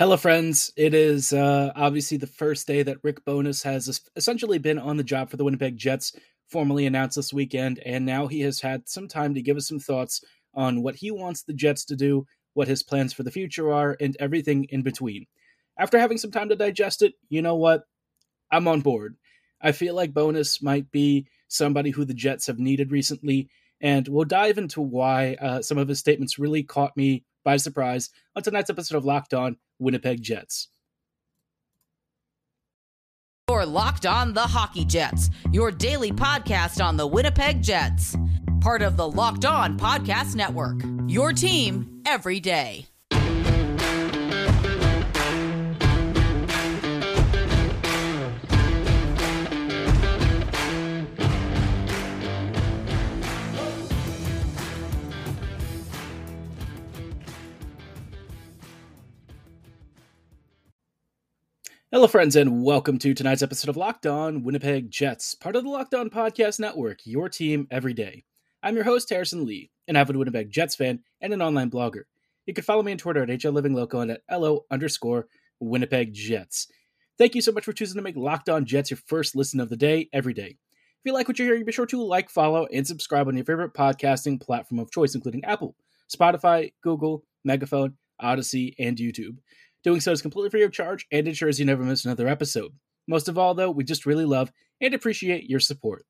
Hello, friends. It is uh, obviously the first day that Rick Bowness has essentially been on the job for the Winnipeg Jets, formally announced this weekend, and now he has had some time to give us some thoughts on what he wants the Jets to do, what his plans for the future are, and everything in between. After having some time to digest it, you know what? I'm on board. I feel like Bowness might be somebody who the Jets have needed recently, and we'll dive into why uh, some of his statements really caught me by surprise on tonight's episode of Locked On Winnipeg Jets. You're Locked On the Hockey Jets, your daily podcast on the Winnipeg Jets. Part of the Locked On Podcast Network. Your team every day. Hello, friends, and welcome to tonight's episode of Locked On Winnipeg Jets, part of the Locked On Podcast Network, your team every day. I'm your host, Harrison Lee, an avid Winnipeg Jets fan and an online blogger. You can follow me on Twitter at HLLivingLoco and at LO underscore Winnipeg Jets. Thank you so much for choosing to make Locked On Jets your first listen of the day every day. If you like what you're hearing, be sure to like, follow, and subscribe on your favorite podcasting platform of choice, including Apple, Spotify, Google, Megaphone, Odyssey, and YouTube. Doing so is completely free of charge and ensures you never miss another episode. Most of all, though, we just really love and appreciate your support.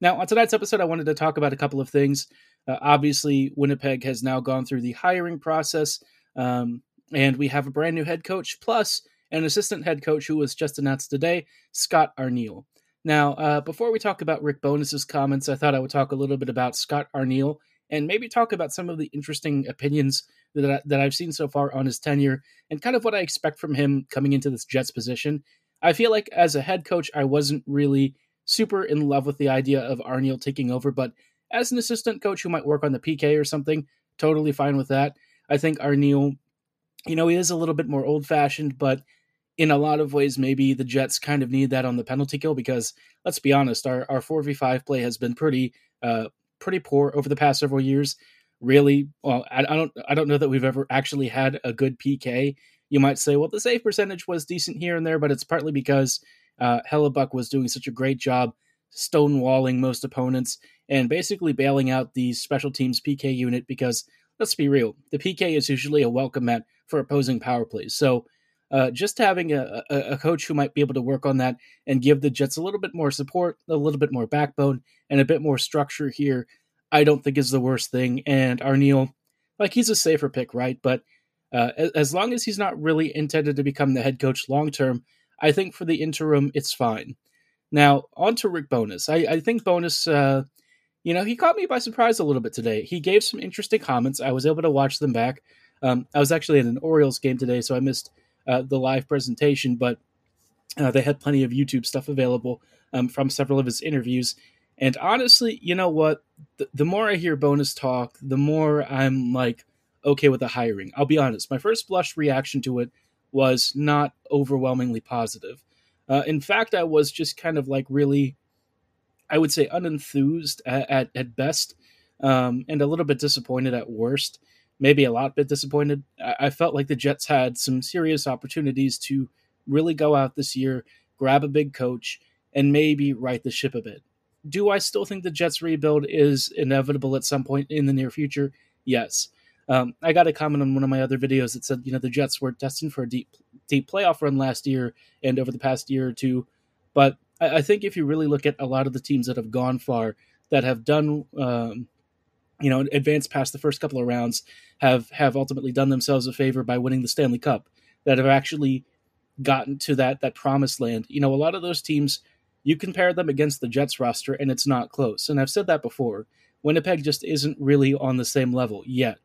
Now, on tonight's episode, I wanted to talk about a couple of things. Uh, obviously, Winnipeg has now gone through the hiring process, um, and we have a brand new head coach, plus an assistant head coach who was just announced today, Scott Arniel. Now, uh, before we talk about Rick Bowness's comments, I thought I would talk a little bit about Scott Arniel and maybe talk about some of the interesting opinions that, I, that I've seen so far on his tenure and kind of what I expect from him coming into this Jets position. I feel like as a head coach, I wasn't really super in love with the idea of Arniel taking over, but as an assistant coach who might work on the PK or something, totally fine with that. I think Arniel, you know, he is a little bit more old fashioned, but in a lot of ways, maybe the Jets kind of need that on the penalty kill because let's be honest, our our four v five play has been pretty uh pretty poor over the past several years. Really well I, I, don't i don't know that we've ever actually had a good pk you might say well the save percentage was decent here and there but it's partly because uh, Hellebuyck was doing such a great job stonewalling most opponents and basically bailing out the special teams pk unit because let's be real the pk is usually a welcome mat for opposing power plays. So uh, just having a, a, a, coach who might be able to work on that and give the Jets a little bit more support, a little bit more backbone, and a bit more structure here I don't think is the worst thing. And Arniel, like he's a safer pick, right? But uh, as long as he's not really intended to become the head coach long term, I think for the interim it's fine. Now on to Rick Bowness. I, I think Bowness, uh, you know, he caught me by surprise a little bit today. He gave some interesting comments. I was able to watch them back. Um, I was actually at an Orioles game today, so I missed uh, the live presentation, but uh, they had plenty of YouTube stuff available um, from several of his interviews. And honestly, you know what? The, the more I hear Bowness talk, the more I'm like okay with the hiring. I'll be honest. My first blush reaction to it was not overwhelmingly positive. Uh, in fact, I was just kind of like really, I would say, unenthused at, at, at best, um, and a little bit disappointed at worst. Maybe a lot bit disappointed. I, I felt like the Jets had some serious opportunities to really go out this year, grab a big coach, and maybe right the ship a bit do I still think the Jets rebuild is inevitable at some point in the near future? Yes. Um, I got a comment on one of my other videos that said, you know, the Jets were destined for a deep, deep playoff run last year and over the past year or two. But I, I think if you really look at a lot of the teams that have gone far, that have done, um, you know, advanced past the first couple of rounds, have have ultimately done themselves a favor by winning the Stanley Cup. That have actually gotten to that that promised land. You know, a lot of those teams you compare them against the Jets roster, and it's not close. And I've said that before. Winnipeg just isn't really on the same level yet.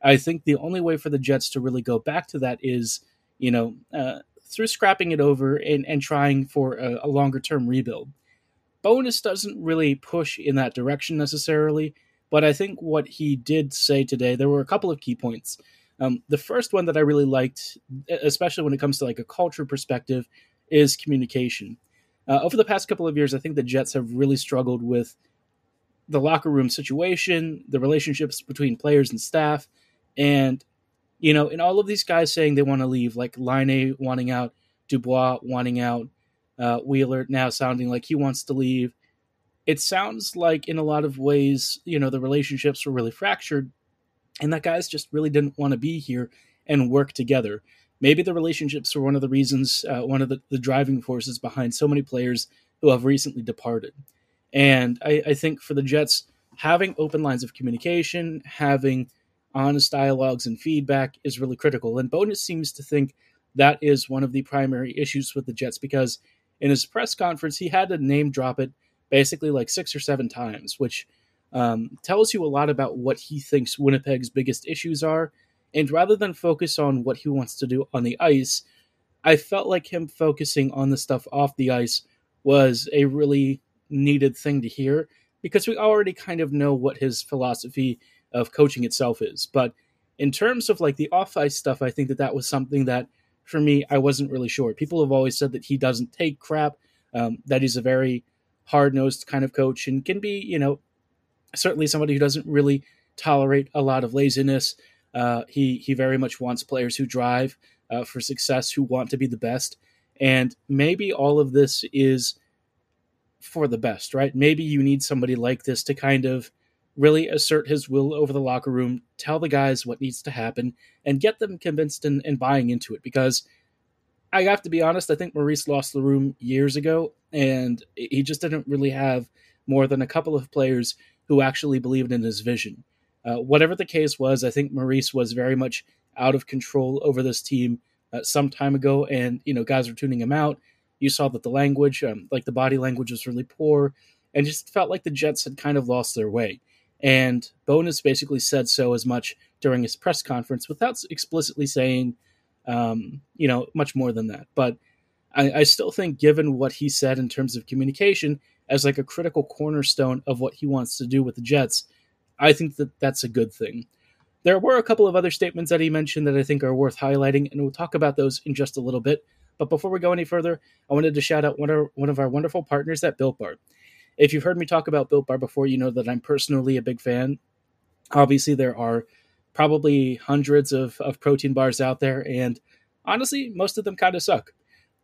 I think the only way for the Jets to really go back to that is, you know, uh, through scrapping it over and, and trying for a, a longer term rebuild. Bonus doesn't really push in that direction necessarily, but I think what he did say today, there were a couple of key points. Um, the first one that I really liked, especially when it comes to like a culture perspective, is communication. Uh, over the past couple of years, I think the Jets have really struggled with the locker room situation, the relationships between players and staff, and you know, and all of these guys saying they want to leave, like Laine wanting out, Dubois wanting out, uh, Wheeler now sounding like he wants to leave. It sounds like in a lot of ways, you know, the relationships were really fractured and that guys just really didn't want to be here and work together. Maybe the relationships were one of the reasons, uh, one of the, the, driving forces behind so many players who have recently departed. And I, I think for the Jets, having open lines of communication, having honest dialogues and feedback is really critical. And Bowness seems to think that is one of the primary issues with the Jets because in his press conference, he had to name drop it basically like six or seven times, which um, tells you a lot about what he thinks Winnipeg's biggest issues are. And rather than focus on what he wants to do on the ice, I felt like him focusing on the stuff off the ice was a really needed thing to hear because we already kind of know what his philosophy of coaching itself is. But in terms of like the off ice stuff, I think that that was something that for me, I wasn't really sure. People have always said that he doesn't take crap, um, that he's a very hard nosed kind of coach and can be, you know, certainly somebody who doesn't really tolerate a lot of laziness. Uh, he he very much wants players who drive uh, for success, who want to be the best, and maybe all of this is for the best, right? Maybe you need somebody like this to kind of really assert his will over the locker room, tell the guys what needs to happen, and get them convinced and, and buying into it. Because I have to be honest, I think Maurice lost the room years ago, and he just didn't really have more than a couple of players who actually believed in his vision. Uh, whatever the case was, I think Maurice was very much out of control over this team uh, some time ago, and you know guys were tuning him out. You saw that the language, um, like the body language, was really poor, and just felt like the Jets had kind of lost their way. And Bowness basically said so as much during his press conference without explicitly saying, um, you know, much more than that. But I, I still think, given what he said in terms of communication, as like a critical cornerstone of what he wants to do with the Jets, I think that that's a good thing. There were a couple of other statements that he mentioned that I think are worth highlighting, and we'll talk about those in just a little bit. But before we go any further, I wanted to shout out one of, one of our wonderful partners at Built Bar. If you've heard me talk about Built Bar before, you know that I'm personally a big fan. Obviously, there are probably hundreds of, of protein bars out there, and honestly, most of them kind of suck.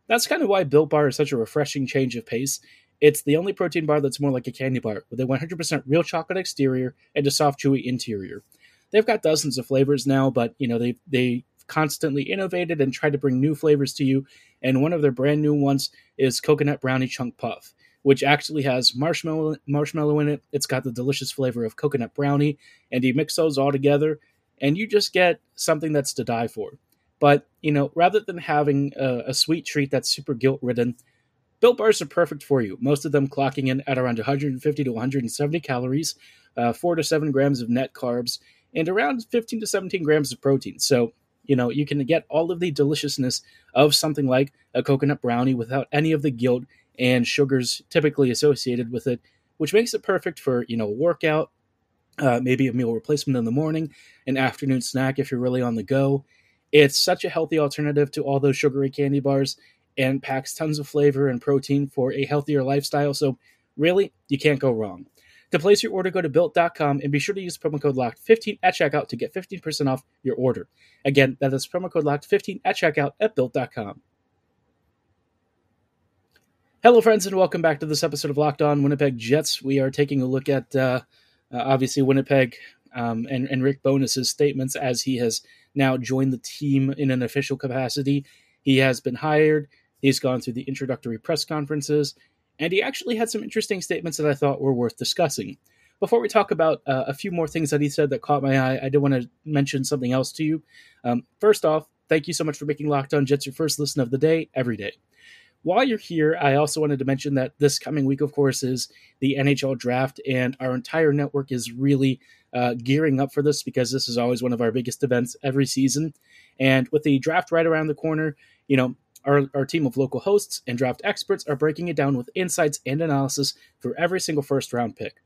That's kind of why Built Bar is such a refreshing change of pace. It's the only protein bar that's more like a candy bar, with a 100% real chocolate exterior and a soft, chewy interior. They've got dozens of flavors now, but you know they they constantly innovated and tried to bring new flavors to you. And one of their brand new ones is coconut brownie chunk puff, which actually has marshmallow marshmallow in it. It's got the delicious flavor of coconut brownie, and you mix those all together, and you just get something that's to die for. But you know, rather than having a, a sweet treat that's super guilt ridden, Built bars are perfect for you, most of them clocking in at around 150 to 170 calories, uh, 4 to 7 grams of net carbs, and around 15 to 17 grams of protein. So, you know, you can get all of the deliciousness of something like a coconut brownie without any of the guilt and sugars typically associated with it, which makes it perfect for, you know, workout, uh, maybe a meal replacement in the morning, an afternoon snack if you're really on the go. It's such a healthy alternative to all those sugary candy bars, and packs tons of flavor and protein for a healthier lifestyle. So, really, you can't go wrong. To place your order, go to built.com and be sure to use promo code LOCKED15 at checkout to get 15% off your order. Again, that is promo code LOCKED15 at checkout at built.com. Hello, friends, and welcome back to this episode of Locked On Winnipeg Jets. We are taking a look at uh, uh, obviously Winnipeg um, and, and Rick Bowness's statements as he has now joined the team in an official capacity. He has been hired. He's gone through the introductory press conferences, and he actually had some interesting statements that I thought were worth discussing. Before we talk about uh, a few more things that he said that caught my eye, I did want to mention something else to you. Um, first off, thank you so much for making Locked On Jets your first listen of the day every day. While you're here, I also wanted to mention that this coming week, of course, is the NHL draft, and our entire network is really uh, gearing up for this because this is always one of our biggest events every season. And with the draft right around the corner, you know, our, our team of local hosts and draft experts are breaking it down with insights and analysis for every single first round pick.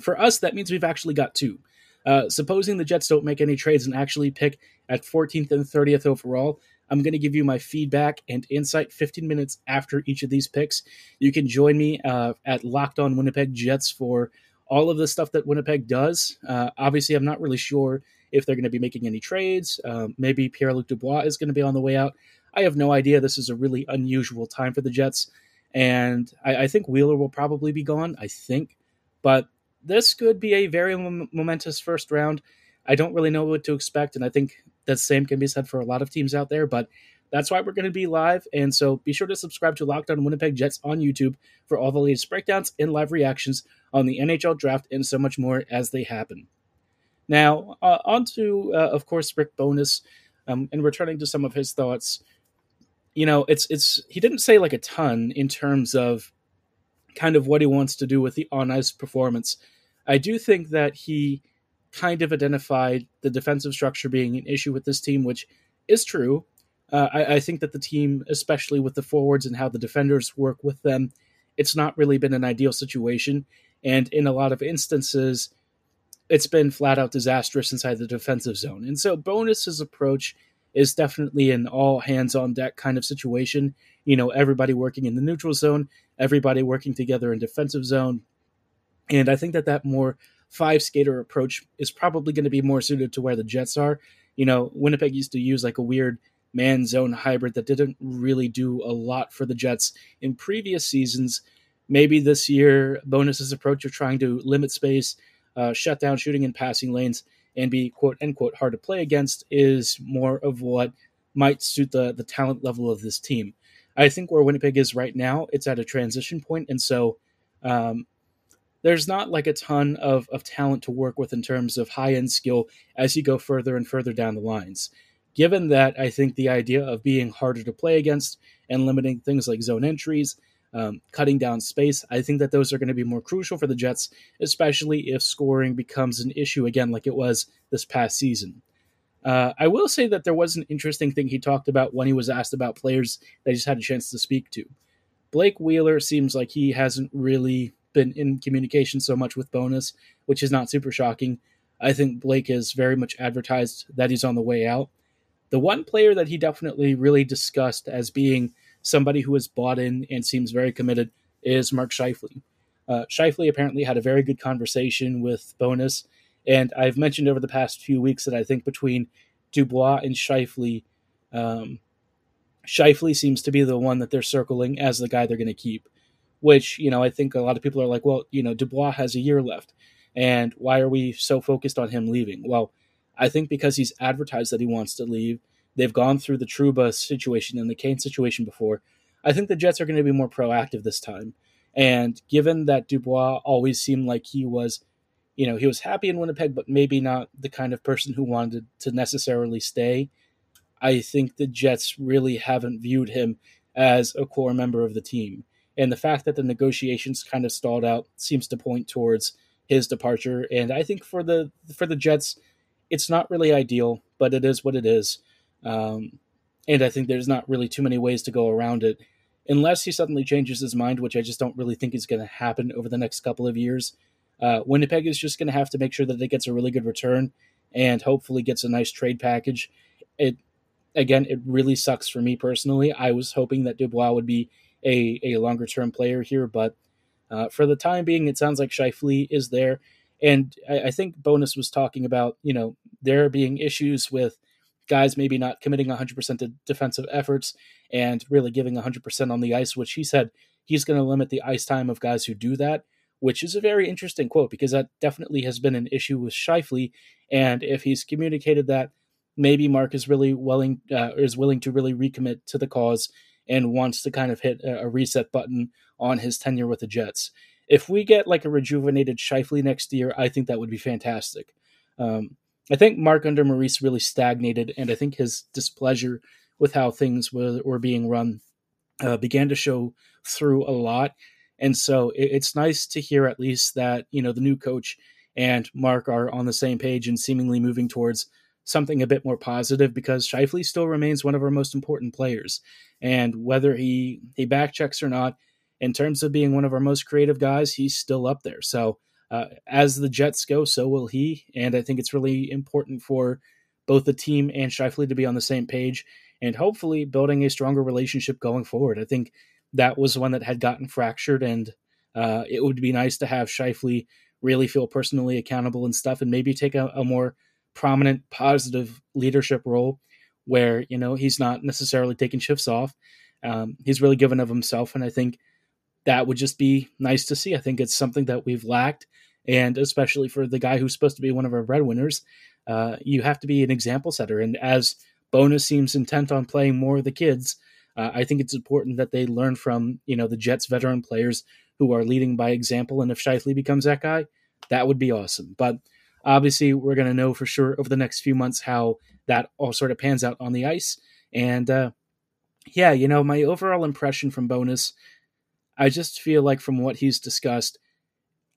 For us, that means we've actually got two. Uh, supposing the Jets don't make any trades and actually pick at 14th and 30th overall, I'm going to give you my feedback and insight 15 minutes after each of these picks. You can join me uh, at Locked On Winnipeg Jets for all of the stuff that Winnipeg does. Uh, obviously, I'm not really sure if they're going to be making any trades. Um, maybe Pierre Luc Dubois is going to be on the way out. I have no idea. This is a really unusual time for the Jets. And I, I think Wheeler will probably be gone, I think. But this could be a very mom- momentous first round. I don't really know what to expect. And I think the same can be said for a lot of teams out there. But that's why we're going to be live. And so be sure to subscribe to Locked On Winnipeg Jets on YouTube for all the latest breakdowns and live reactions on the NHL draft and so much more as they happen. Now, uh, on to, uh, of course, Rick Bowness um, and returning to some of his thoughts. You know, it's it's he didn't say like a ton in terms of kind of what he wants to do with the on ice performance. I do think that he kind of identified the defensive structure being an issue with this team, which is true. Uh, I, I, think that the team, especially with the forwards and how the defenders work with them, it's not really been an ideal situation. And in a lot of instances, it's been flat out disastrous inside the defensive zone. And so Bowness's approach is definitely an all hands on deck kind of situation. You know, everybody working in the neutral zone, everybody working together in defensive zone. And I think that that more five skater approach is probably going to be more suited to where the Jets are. You know, Winnipeg used to use like a weird man zone hybrid that didn't really do a lot for the Jets in previous seasons. Maybe this year, Bowness's approach of trying to limit space, uh, shut down shooting and passing lanes, and be quote unquote hard to play against is more of what might suit the the talent level of this team. I think where Winnipeg is right now, it's at a transition point, and so um, there's not like a ton of, of talent to work with in terms of high end skill as you go further and further down the lines given that I think the idea of being harder to play against and limiting things like zone entries, um, cutting down space, I think that those are going to be more crucial for the Jets, especially if scoring becomes an issue again, like it was this past season. Uh, I will say that there was an interesting thing he talked about when he was asked about players that he's had a chance to speak to. Blake Wheeler seems like he hasn't really been in communication so much with Bowness, which is not super shocking. I think Blake is very much advertised that he's on the way out. The one player that he definitely really discussed as being somebody who has bought in and seems very committed is Mark Scheifele. Uh, Scheifele apparently had a very good conversation with Bowness, and I've mentioned over the past few weeks that I think between Dubois and Scheifele, um, Scheifele seems to be the one that they're circling as the guy they're going to keep. Which you know, I think a lot of people are like, well, you know, Dubois has a year left, and why are we so focused on him leaving? Well, I think because he's advertised that he wants to leave, they've gone through the Trouba situation and the Kane situation before. I think the Jets are going to be more proactive this time. And given that Dubois always seemed like he was, you know, he was happy in Winnipeg, but maybe not the kind of person who wanted to necessarily stay, I think the Jets really haven't viewed him as a core member of the team. And the fact that the negotiations kind of stalled out seems to point towards his departure. And I think for the for the Jets, it's not really ideal, but it is what it is. Um, and I think there's not really too many ways to go around it, unless he suddenly changes his mind, which I just don't really think is going to happen over the next couple of years. Uh, Winnipeg is just going to have to make sure that it gets a really good return and hopefully gets a nice trade package. It again, it really sucks for me personally. I was hoping that Dubois would be a, a longer term player here, but uh, for the time being, it sounds like Scheifele is there. And I, I think Bowness was talking about, you know, there being issues with guys maybe not committing 100% to defensive efforts and really giving 100% on the ice, which he said he's going to limit the ice time of guys who do that, which is a very interesting quote because that definitely has been an issue with Scheifele. And if he's communicated that, maybe Mark is really willing uh, is willing to really recommit to the cause and wants to kind of hit a reset button on his tenure with the Jets if we get like a rejuvenated Scheifele next year, I think that would be fantastic. Um, I think Mark under Maurice really stagnated, and I think his displeasure with how things were, were being run uh, began to show through a lot. And so it, it's nice to hear at least that you know the new coach and Mark are on the same page and seemingly moving towards something a bit more positive because Scheifele still remains one of our most important players. And whether he he backchecks or not, in terms of being one of our most creative guys, he's still up there. So uh, as the Jets go, so will he. And I think it's really important for both the team and Scheifele to be on the same page and hopefully building a stronger relationship going forward. I think that was one that had gotten fractured, and uh, it would be nice to have Scheifele really feel personally accountable and stuff, and maybe take a, a more prominent, positive leadership role where, you know, he's not necessarily taking shifts off. Um, he's really given of himself. And I think that would just be nice to see. I think it's something that we've lacked. And especially for the guy who's supposed to be one of our breadwinners, uh, you have to be an example setter. And as Bowness seems intent on playing more of the kids, uh, I think it's important that they learn from you know the Jets veteran players who are leading by example. And if Scheifele becomes that guy, that would be awesome. But obviously, we're going to know for sure over the next few months how that all sort of pans out on the ice. And uh, yeah, you know, my overall impression from Bowness, I just feel like from what he's discussed,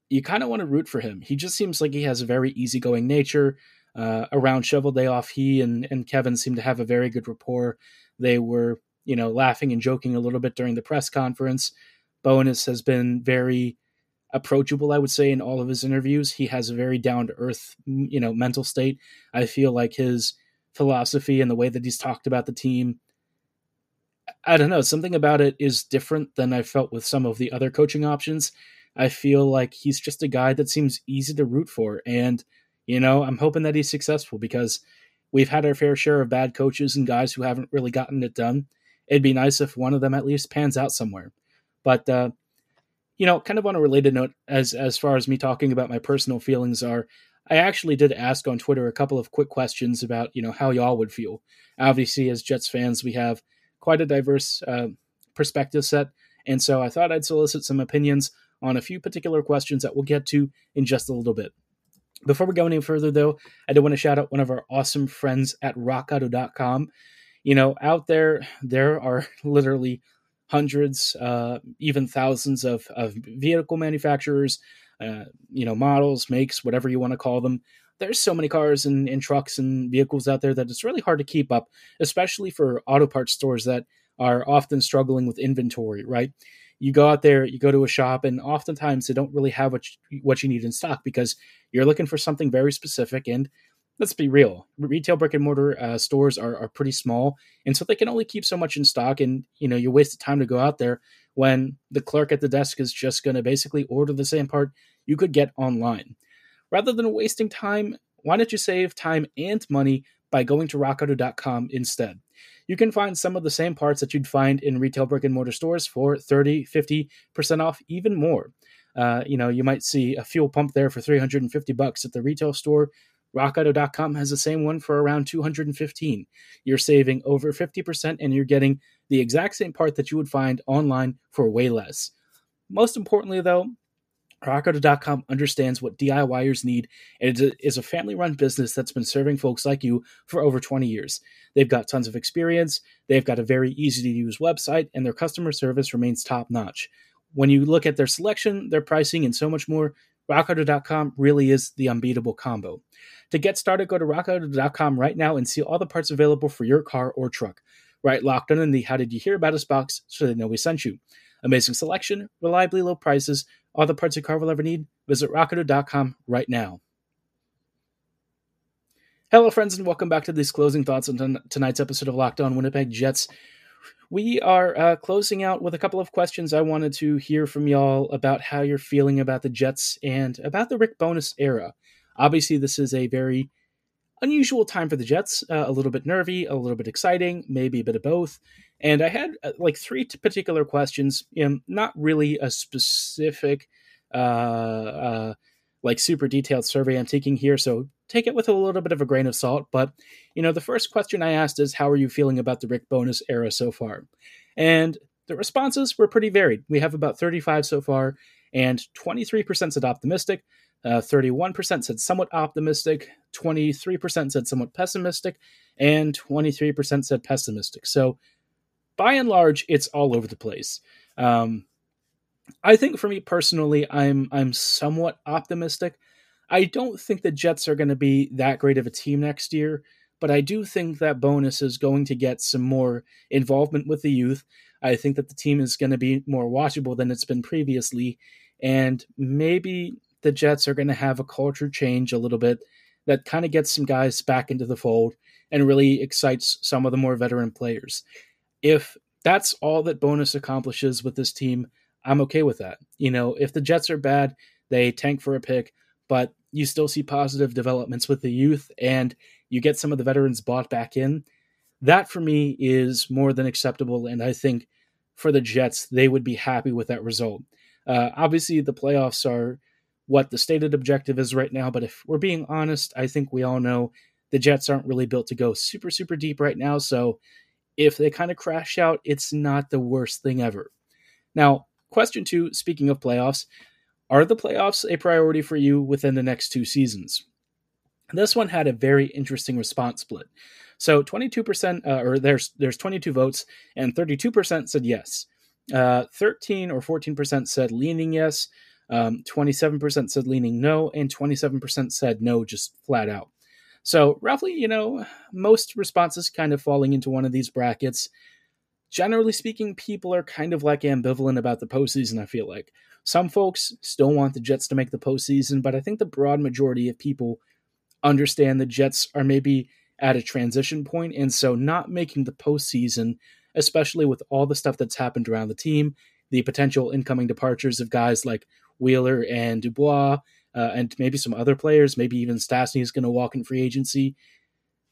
you kind of want to root for him. He just seems like he has a very easygoing nature. Uh, around Cheveldayoff, he and, and Kevin seem to have a very good rapport. They were, you know, laughing and joking a little bit during the press conference. Bowness has been very approachable, I would say, in all of his interviews. He has a very down to earth, you know, mental state. I feel like his philosophy and the way that he's talked about the team, I don't know, something about it is different than I felt with some of the other coaching options. I feel like he's just a guy that seems easy to root for. And, you know, I'm hoping that he's successful because we've had our fair share of bad coaches and guys who haven't really gotten it done. It'd be nice if one of them at least pans out somewhere. But uh, you know, kind of on a related note, as as far as me talking about my personal feelings are, I actually did ask on Twitter a couple of quick questions about you know how y'all would feel. Obviously, as Jets fans, we have quite a diverse uh, perspective set, and so I thought I'd solicit some opinions on a few particular questions that we'll get to in just a little bit. Before we go any further, though, I do want to shout out one of our awesome friends at RockAuto.com. You know, out there, there are literally hundreds, uh, even thousands of, of vehicle manufacturers, uh, you know, models, makes, whatever you want to call them. There's so many cars and, and trucks and vehicles out there that it's really hard to keep up, especially for auto parts stores that are often struggling with inventory, right? You go out there, you go to a shop, and oftentimes they don't really have what you, what you need in stock because you're looking for something very specific and let's be real retail brick and mortar uh, stores are, are pretty small and so they can only keep so much in stock and you know you waste the time to go out there when the clerk at the desk is just going to basically order the same part you could get online. Rather than wasting time why don't you save time and money by going to rockauto.com instead? You can find some of the same parts that you'd find in retail brick and mortar stores for 30 50% off even more. Uh, you know you might see a fuel pump there for 350 bucks at the retail store RockAuto.com has the same one for around 215. You're saving over 50% and you're getting the exact same part that you would find online for way less. Most importantly, though, RockAuto.com understands what DIYers need and it is a family run business that's been serving folks like you for over 20 years. They've got tons of experience, they've got a very easy to use website, and their customer service remains top notch. When you look at their selection, their pricing, and so much more, RockAuto.com really is the unbeatable combo. To get started, go to rockauto.com right now and see all the parts available for your car or truck. Write locked on in the How Did You Hear About Us box so they know we sent you. Amazing selection, reliably low prices, all the parts your car will ever need. Visit rockauto.com right now. Hello, friends, and welcome back to these closing thoughts on tonight's episode of Locked On Winnipeg Jets. We are uh, closing out with a couple of questions I wanted to hear from y'all about how you're feeling about the Jets and about the Rick Bowness era. Obviously, this is a very unusual time for the Jets, uh, a little bit nervy, a little bit exciting, maybe a bit of both. And I had uh, like three particular questions, you know, not really a specific, uh, uh, like super detailed survey I'm taking here. So take it with a little bit of a grain of salt. But, you know, the first question I asked is, How are you feeling about the Rick Bowness era so far? And the responses were pretty varied. We have about 35 so far, and 23% said optimistic, uh, 31% said somewhat optimistic, 23% said somewhat pessimistic, and 23% said pessimistic. So, by and large, it's all over the place. Um, I think for me personally, I'm I'm somewhat optimistic. I don't think the Jets are going to be that great of a team next year, but I do think that Bowness is going to get some more involvement with the youth. I think that the team is going to be more watchable than it's been previously, and maybe the Jets are going to have a culture change a little bit that kind of gets some guys back into the fold and really excites some of the more veteran players. If that's all that Bowness accomplishes with this team, I'm okay with that. You know, if the Jets are bad, they tank for a pick, but you still see positive developments with the youth and you get some of the veterans bought back in. That for me is more than acceptable. And I think for the Jets, they would be happy with that result. Uh, obviously, the playoffs are what the stated objective is right now. But if we're being honest, I think we all know the Jets aren't really built to go super, super deep right now. So if they kind of crash out, it's not the worst thing ever. Now, question two speaking of playoffs, are the playoffs a priority for you within the next two seasons? This one had a very interesting response split. So 22%, uh, or there's there's 22 votes, and 32% said yes. Uh, 13 or 14% said leaning yes. Um, 27% said leaning no, and 27% said no, just flat out. So, roughly, you know, most responses kind of falling into one of these brackets. Generally speaking, people are kind of like ambivalent about the postseason, I feel like. Some folks still want the Jets to make the postseason, but I think the broad majority of people understand the Jets are maybe at a transition point, and so not making the postseason, especially with all the stuff that's happened around the team, the potential incoming departures of guys like Wheeler and Dubois, uh, and maybe some other players. Maybe even Stastny is going to walk in free agency.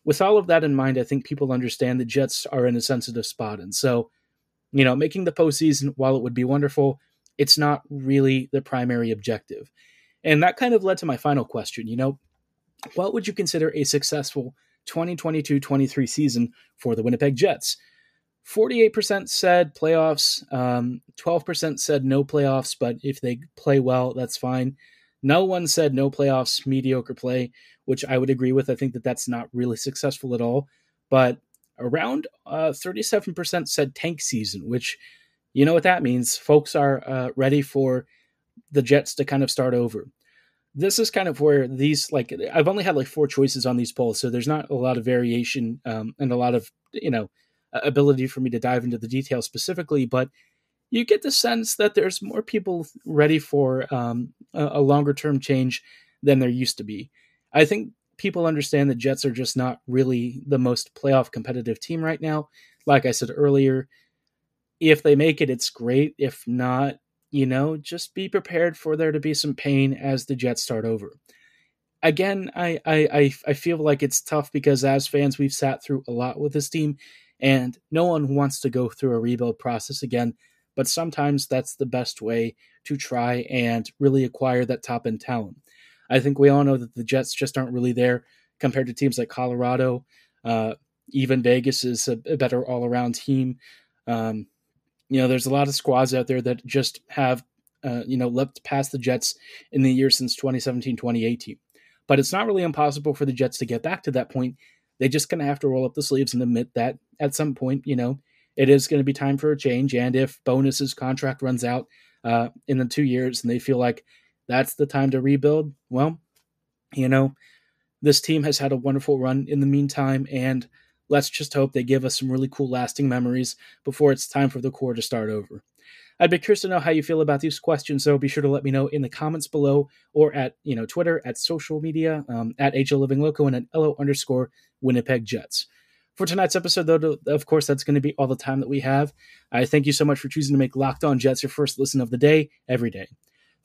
With all of that in mind, I think people understand the Jets are in a sensitive spot. And so, you know, making the postseason, while it would be wonderful, it's not really the primary objective. And that kind of led to my final question. You know, what would you consider a successful 2022 23 season for the Winnipeg Jets? 48% said playoffs. Um, 12% said no playoffs, but if they play well, that's fine. No one said no playoffs, mediocre play, which I would agree with. I think that that's not really successful at all. But around uh, 37% said tank season, which you know what that means. Folks are uh, ready for the Jets to kind of start over. This is kind of where these, like, I've only had like four choices on these polls, so there's not a lot of variation um, and a lot of, you know, ability for me to dive into the details specifically, but you get the sense that there's more people ready for um, a, a longer term change than there used to be. I think people understand the Jets are just not really the most playoff competitive team right now. Like I said earlier, if they make it, it's great. If not, you know, just be prepared for there to be some pain as the Jets start over. Again, I I I feel like it's tough because as fans, we've sat through a lot with this team, and no one wants to go through a rebuild process again. But sometimes that's the best way to try and really acquire that top end talent. I think we all know that the Jets just aren't really there compared to teams like Colorado. Uh, even Vegas is a, a better all around team. Um, you know, there's a lot of squads out there that just have, uh, you know, leapt past the Jets in the year since 2017, 2018. But it's not really impossible for the Jets to get back to that point they just going to have to roll up the sleeves and admit that at some point, you know, it is going to be time for a change. And if Bowness's contract runs out uh, in the two years and they feel like that's the time to rebuild, well, you know, this team has had a wonderful run in the meantime. And let's just hope they give us some really cool, lasting memories before it's time for the core to start over. I'd be curious to know how you feel about these questions, so be sure to let me know in the comments below or at you know Twitter, at social media, um, at HL and at LO underscore Winnipeg Jets. For tonight's episode, though, of course, that's going to be all the time that we have. I thank you so much for choosing to make Locked On Jets your first listen of the day every day.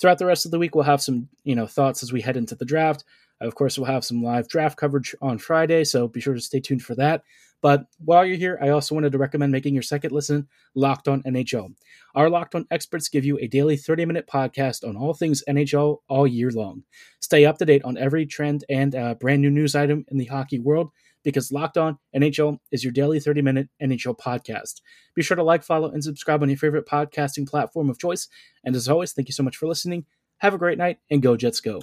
Throughout the rest of the week, we'll have some you know thoughts as we head into the draft. Of course, we'll have some live draft coverage on Friday, so be sure to stay tuned for that. But while you're here, I also wanted to recommend making your second listen Locked On NHL. Our Locked On experts give you a daily 30 minute podcast on all things NHL all year long. Stay up to date on every trend and uh, brand new news item in the hockey world because Locked On NHL is your daily 30 minute NHL podcast. Be sure to like, follow, and subscribe on your favorite podcasting platform of choice. And as always, thank you so much for listening. Have a great night and go, Jets, go.